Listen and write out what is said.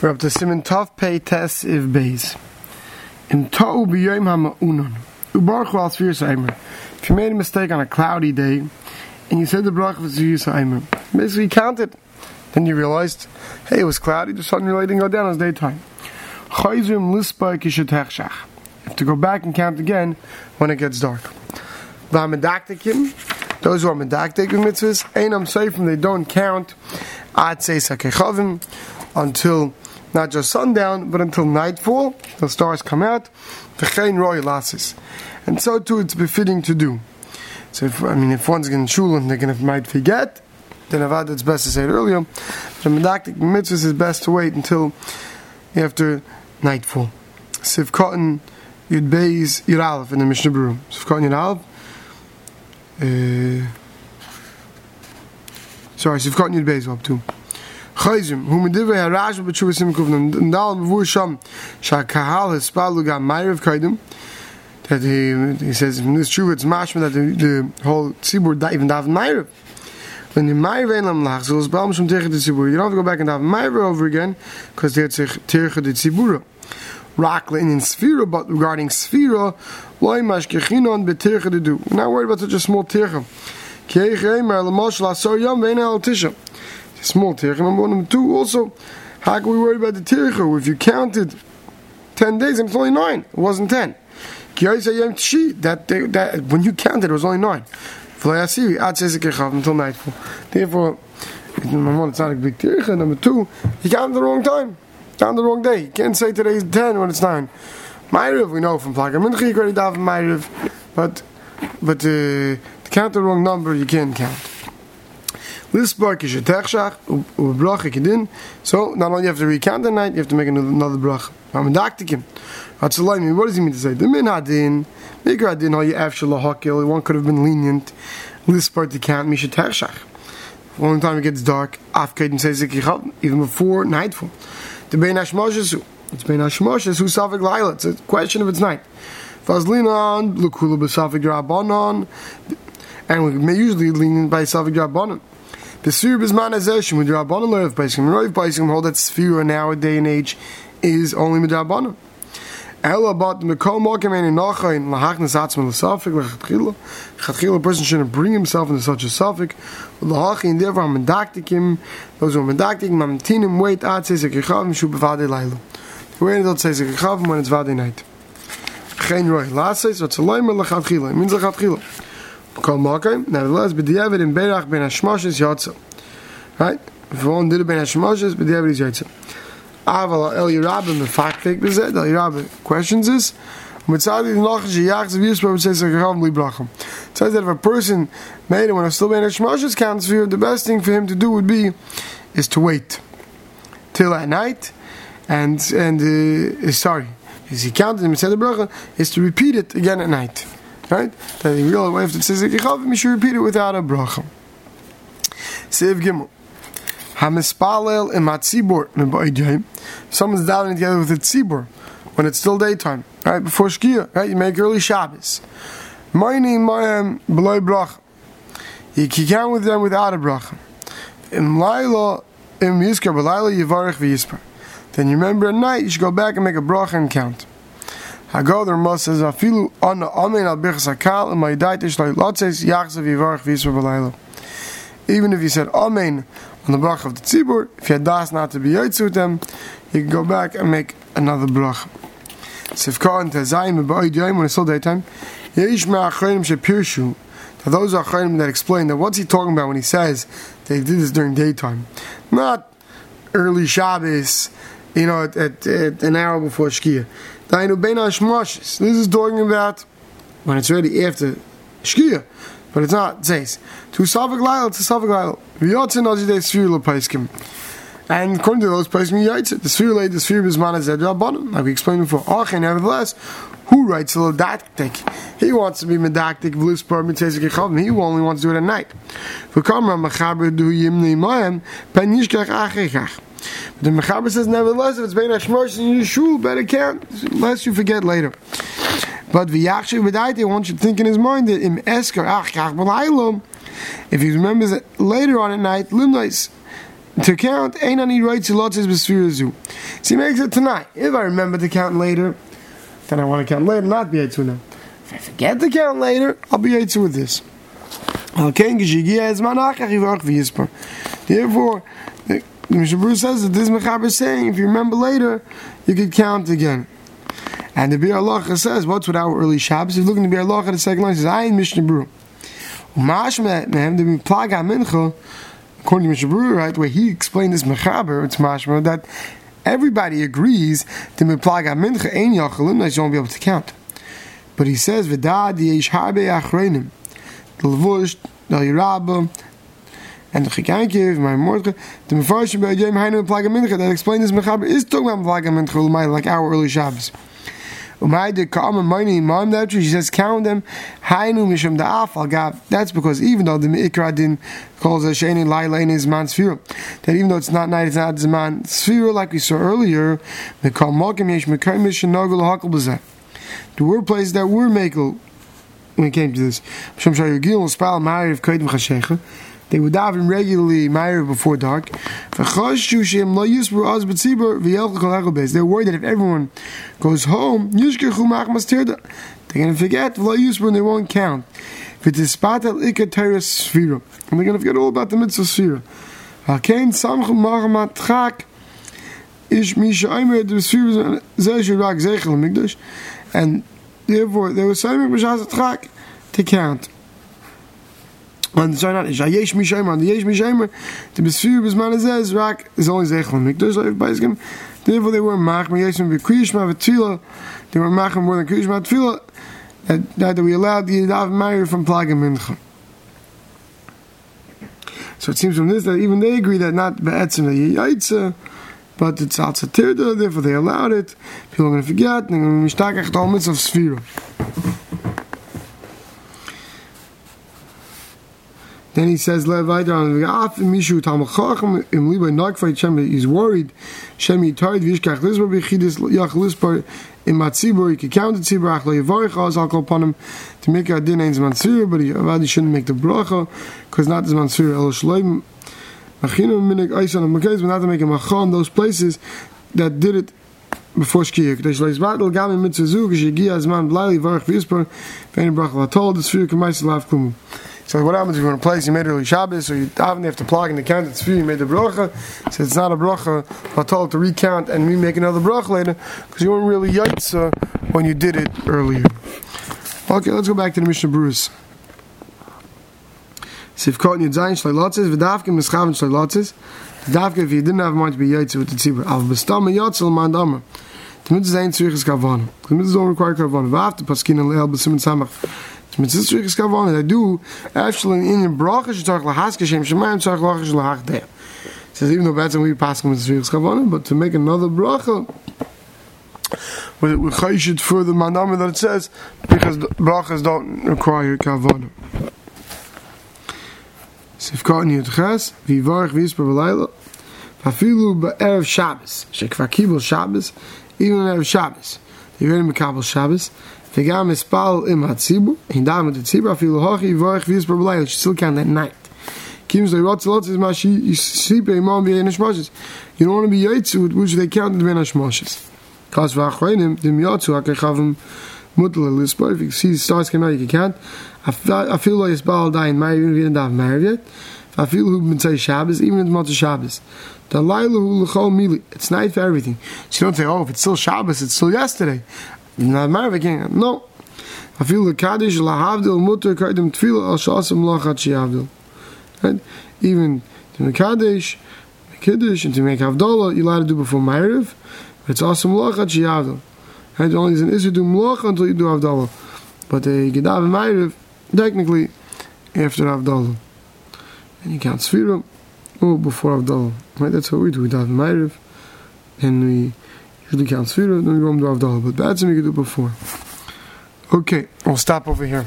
We're up to Simon Tov Pei Tes Iv Beis. In Ta'u B'Yom HaMa'unon. Ubarach Wal Sfir Saimer. If you made a mistake on a cloudy day, and you said the bracha was Sfir basically you counted, then you realized, hey, it was cloudy, the sun really didn't go down, it was daytime. Chayzim Lispa Kishetechshach. You have to go back and count again when it gets dark. V'hamedaktikim, those who are medaktik with mitzvahs, Einam Seifim, they don't count Ad Seis HaKechavim, until not just sundown, but until nightfall, the stars come out. V'chein roy lasis, and so too it's befitting to do. So if, I mean, if one's going to shul and they're going to might forget, then avad it's best to say it earlier. The medactic mitzvahs is best to wait until after nightfall. Siv cotton yud beis yud in the Mishnah Berurah. Siv cotton yud aleph. Uh, sorry, Siv cotton yud beis up too. Chayzim, shakahal mayrev kaidem, that he, he says, in this tshuva, it's mashma that the, the whole tzibur even daven mayrev. When the mayrev ein lam lach, so it's tzibur. You don't have to go back and daven mayrev over again, because they had sich tegen the tzibura. Rakla in Sphira, but regarding Sphira, loy mashkechinon betirche to do. We're not worried about such a small tirche. Keich eimer, l'mosh la so yom, vein tisha small tircha. Number one, number two, also, how can we worry about the tircha? If you counted 10 days and it's only 9, it wasn't 10. That, that, when you counted, it was only 9. Until nightfall. Therefore, number one, it's not a big tircha. Number two, you counted the wrong time. Counted the wrong day. You can't say today's 10 when it's 9. Ma'ariv, we know from Plaka Mincha, you already daven Ma'ariv, but, but uh, to count the wrong number, you can't count. This bark is Techshach, Bracha Kedin. So not only you have to recount the night, you have to make another bracha. Hamadaktikim. Hatzalayim, what does he mean to say? The min hadin, Mikra hadin, how you afshala hakil, one could have been lenient. This part to count, Misha Techshach. One time it gets dark, Afkedin says even before nightfall. The Bein Hashmoshes, it's Bein Hashmoshes, who Safik Laila. It's a question of its night. Fazlinan, Lukula Besafik Rabbanon, and we may usually lean by Safik Rabbanon. The Sfir Bizman Azeshim with Rabbanon Lev Paiskim. Rav Paiskim hold that Sfira nowadays and age is only with Rabbanon. Ella but Mekom Mokim and Nacha in Lahachnas Atzman L'Safik L'Chatchila. Chatchila, a person shouldn't bring himself into such a Safik. L'Hachi and therefore Medaktikim, those who are Medaktik, Mamtinim, wait, Ad says a Kechavim, Shu Laila. Where does it say a Kechavim when it's Vade night? Chen Roy. Last says, what's a Leimer L'Chatchila. It means L'Chatchila. Kol Makai. Nevertheless, b'diavad in Berach ben Hashmoshes Yotza. Right? If one did it ben Hashmoshes, b'diavad is Yotza. Aval El fact take bezed, El Yerabim questions this. Mitzadi noch sheyach zav yispa would say sakachav li bracham. It says that if a person made it when it's still ben Hashmoshes counts for you, the best thing for him to do would be is to wait till at night and and uh, sorry, is he counted him said the bracha is to repeat it again at night. Right? That he realized after it says you should repeat it without a bracha. Sev Gimel. Hamispalel im Hatzibur me'ba'idayim. Someone's davening together with a tzibur when it's still daytime, right? Before Shkia, right? You make early Shabbos. Moini mayim below bracha. You can with them without a bracha. Im laila im yiskar b'laila yivarech v'yispar. Then you remember at night, you should go back and make a bracha and count. Hago the Rama says afilu on amen al hakal and my daitish like b'layla. Even if you said amen on the brach of the tzibur, if you had das not to be yotze with them, you can go back and make another brach. Sifka and Tazayim and Ba'id Yayim when it's still daytime. Yesh me'achayim shepirshu. Now those achayim that explain that what's he talking about when he says they did this during daytime. Not early Shabbos, you know, at, at, at an hour before Shkia. This is talking about when it's already after Shkia, but it's not. Says to Savik Lail to Savik Lail. V'yotzin ozidei Sfir Paiskim. And according to those Yaitz, the Sfir lay the Sfir Bisman Zed Rabbanim, like we explained before. Okay, nevertheless, who writes a didactic? He wants to be medactic, v'lispar mitzezik echavim. He only wants to do it at night. V'kamra machaber du yimni mayim, pen yishkach. But the Mechaber says, nevertheless, if it's Bein Hashmosh in your shul, better count, unless you forget later. But v'yachshiv b'daite, one should think in his mind that im esker ach kach if he remembers it later on at night, limnais, to count, ain't any right to lots is zu. So he makes it tonight. If I remember to count later, then I want to count later, not be Yaitu now. If I forget to count later, I'll be Yaitu with this. Therefore, the, the Mishabur says that this Mechaber is saying, if you remember later, you could count again. And the Bir Allah says, what's with our early Shabbos? If you look in the Allah, the second line he says, I in Mishnah Brew. Mashma, the Plaga Mincha, according to Mishnah Brew, right, where he explained this Mechaber, it's Mashma, that everybody agrees the Plaga Mincha ain't Yachalim, that you won't be able to count. But he says, Vidad Yesh Harbe Achreinim, the Levush, the Yerabah, and the Chikankiv, my Mordcha, the Mefarshim by Yom Hainu Plaga Mincha, that explain this Mechaber is talking about Plaga Mincha, like our early Shabbos. She says count them. That's because even though the Ikra din calls a Shani Lailain his man Sfira, that even though it's not night, it's not Zman Sfira like we saw earlier. The word places that were Mekel when it came to this. They would daven regularly Meir before dark. They're worried that if everyone goes home, they're going to forget they won't count. And they're going to forget all about the mitzvah sphere. And therefore, there was something to count. Und so not is yesh mi shaim on the yesh mi shaim the besfir bis man. Is rak is only zeh von mikdos live by skim therefore they were mi yesh mi kriyish ma vetila they were mach more than kriyish ma vetila that that we allowed the dav meir from plagim mincha so it seems from this that even they agree that not be'etzim the yaitza but it's also tirda therefore they allowed it. People are going to forget and they're going to be mishtakach the of sfira Then he says, is worried. Shem Yitard Vishkach Lisbar Bechidis Yach Lispar in Matzibur. He could count the Tzibur Achlo Yavarich Oz I'll call upon him to make a din Ain's Mansur, but he already shouldn't make the bracha because not this Mansur El Shloim. Machinu Minik Aisan and Makaz, but not to make a Machon, those places that did it before Shkia. K'day Shleis Batel Gam in Mitzvah Zu, K'shigi Azman Blali Varich Vispar, Fein Bracha Latol, the Sphere K'mais Lav Kumu. So what happens if you're in a place you made early Shabbos, or you have to plug in the count it's you made the bracha. So it's not a bracha. I told to recount and we make another bracha later because you weren't really yaitza uh, when you did it earlier. Okay, let's go back to the Mishnah Bruce. Sivkot Yudzayin Shleilotzes, V'davke Mischaven Shleilotzes. V'davke if you didn't have to be yaitza with the tzibur. Av B'stam Yotzel Mandamah. The mitzvah ain't tzrichas kavana. The mitzvah don't require kavana. V'after paskin and le'el b'simen samach. Mitzvah striches kavon. I do actually in the bracha shetarch lahaske shem shemayim tzarch lachash lahach there. Says even though that's when we pass with striches kavon, but to make another bracha with with chayshit for the manama that it says because the brachas don't require kavon. Sifkat Yudches, Vivarch Visper V'layla, Vafilu Ba'erev Shabbos, Shekva Kibel Shabbos, even Erev Shabbos. Ready Mekabel Shabbos, Vegam is pal im hatzibu, in da mit tzibra fil hochi vorch vis problem, she still can that night. Kims the rot lot is ma she is sibe imam. You don't want to be yaitzu, which they counted when shmoshes. Kas va khoinem dem yatzu hak khavem mutle lis perfect. See stars can you can't. I feel like it's bald day in my even we don't married yet. I feel who been say Shabbos, even if it's Shabbos. The Laila who lechol mili. It's night for everything. So you don't say, oh, if it's still Shabbos, it's still yesterday. No. I feel the Kaddish lahavdil mutter kaidim tefillah al shasam lachat shiavdil. Right? Even to make Kaddish, make Kiddush, and to make Havdalah, you're allowed to do before Ma'ariv, it's awesome lachat shiavdil. Right? Only is an issue to do mlacha until you do Havdalah. But the Gedav and Ma'ariv, technically, after Havdalah. And you count Sfira, or oh, before Havdalah. Right? That's what we do. We daven Ma'ariv, and we usually count Sfira, then we go to Avdallah. But that's we could do before. Okay, we'll stop over here.